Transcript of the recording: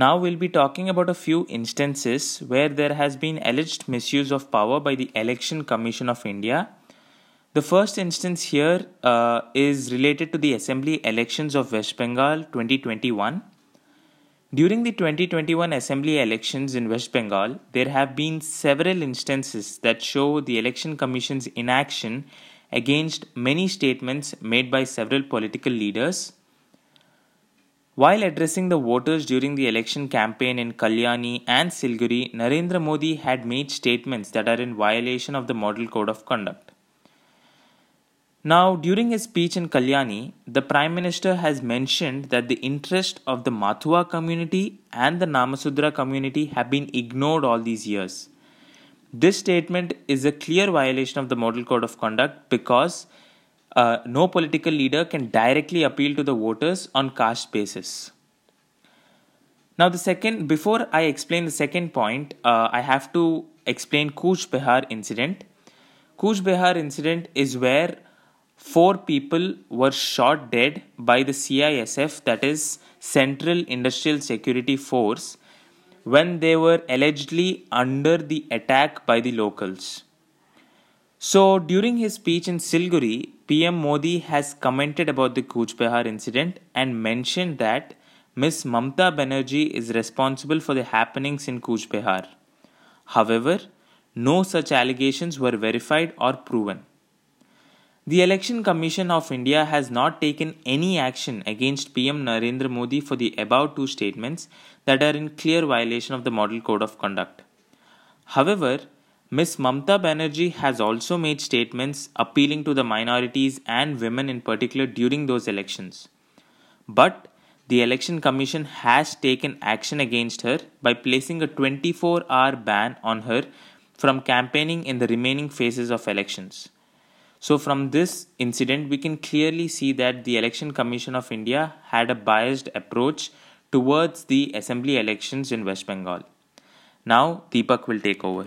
Now we'll be talking about a few instances where there has been alleged misuse of power by the Election Commission of India. The first instance here uh, is related to the Assembly elections of West Bengal 2021. During the 2021 Assembly elections in West Bengal, there have been several instances that show the Election Commission's inaction against many statements made by several political leaders while addressing the voters during the election campaign in Kalyani and Siliguri, Narendra Modi had made statements that are in violation of the Model Code of Conduct. Now, during his speech in Kalyani, the Prime Minister has mentioned that the interest of the Matua community and the Namasudra community have been ignored all these years. This statement is a clear violation of the Model Code of Conduct because uh, no political leader can directly appeal to the voters on caste basis. Now, the second, before I explain the second point, uh, I have to explain Cooch Behar incident. Cooch Behar incident is where four people were shot dead by the CISF, that is Central Industrial Security Force, when they were allegedly under the attack by the locals. So, during his speech in Siliguri, PM Modi has commented about the Cooch Behar incident and mentioned that Ms. Mamta Banerjee is responsible for the happenings in Cooch Behar. However, no such allegations were verified or proven. The Election Commission of India has not taken any action against PM Narendra Modi for the above two statements that are in clear violation of the Model Code of Conduct. However, Ms. Mamta Banerjee has also made statements appealing to the minorities and women in particular during those elections. But the Election Commission has taken action against her by placing a 24 hour ban on her from campaigning in the remaining phases of elections. So, from this incident, we can clearly see that the Election Commission of India had a biased approach towards the assembly elections in West Bengal. Now, Deepak will take over.